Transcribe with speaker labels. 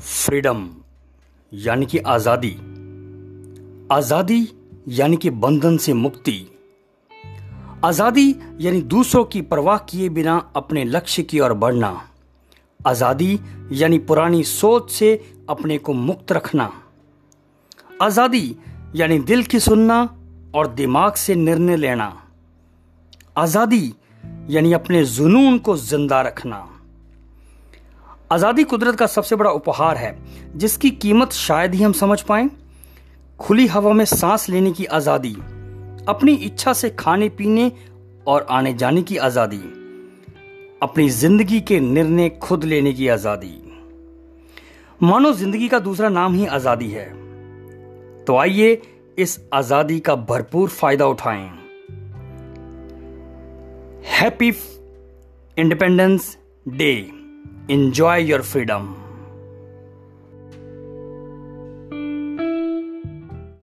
Speaker 1: Freedom, यानी कि आज़ादी। आज़ादी, यानी कि बंधन से मुक्ति। आज़ादी, यानी दूसरों की परवाह किए बिना अपने लक्ष्य की ओर बढ़ना। आज़ादी, यानी पुरानी सोच से अपने को मुक्त रखना। आज़ादी, यानी दिल की सुनना और दिमाग से निर्णय लेना। आज़ादी, यानी अपने जुनून को ज़िंदा रखना। आज़ादी कुदरत का सबसे बड़ा उपहार है, जिसकी कीमत शायद ही हम समझ पाए। खुली हवा में सांस लेने की आज़ादी, अपनी इच्छा से खाने, पीने और आने जाने की आज़ादी, अपनी ज़िंदगी के निर्णय खुद लेने की आज़ादी। मानो ज़िंदगी का दूसरा नाम ही आज़ादी है। तो आइए इस आज़ादी का भरपूर फ़ायदा उठाएँ। Happy independence day. Enjoy your freedom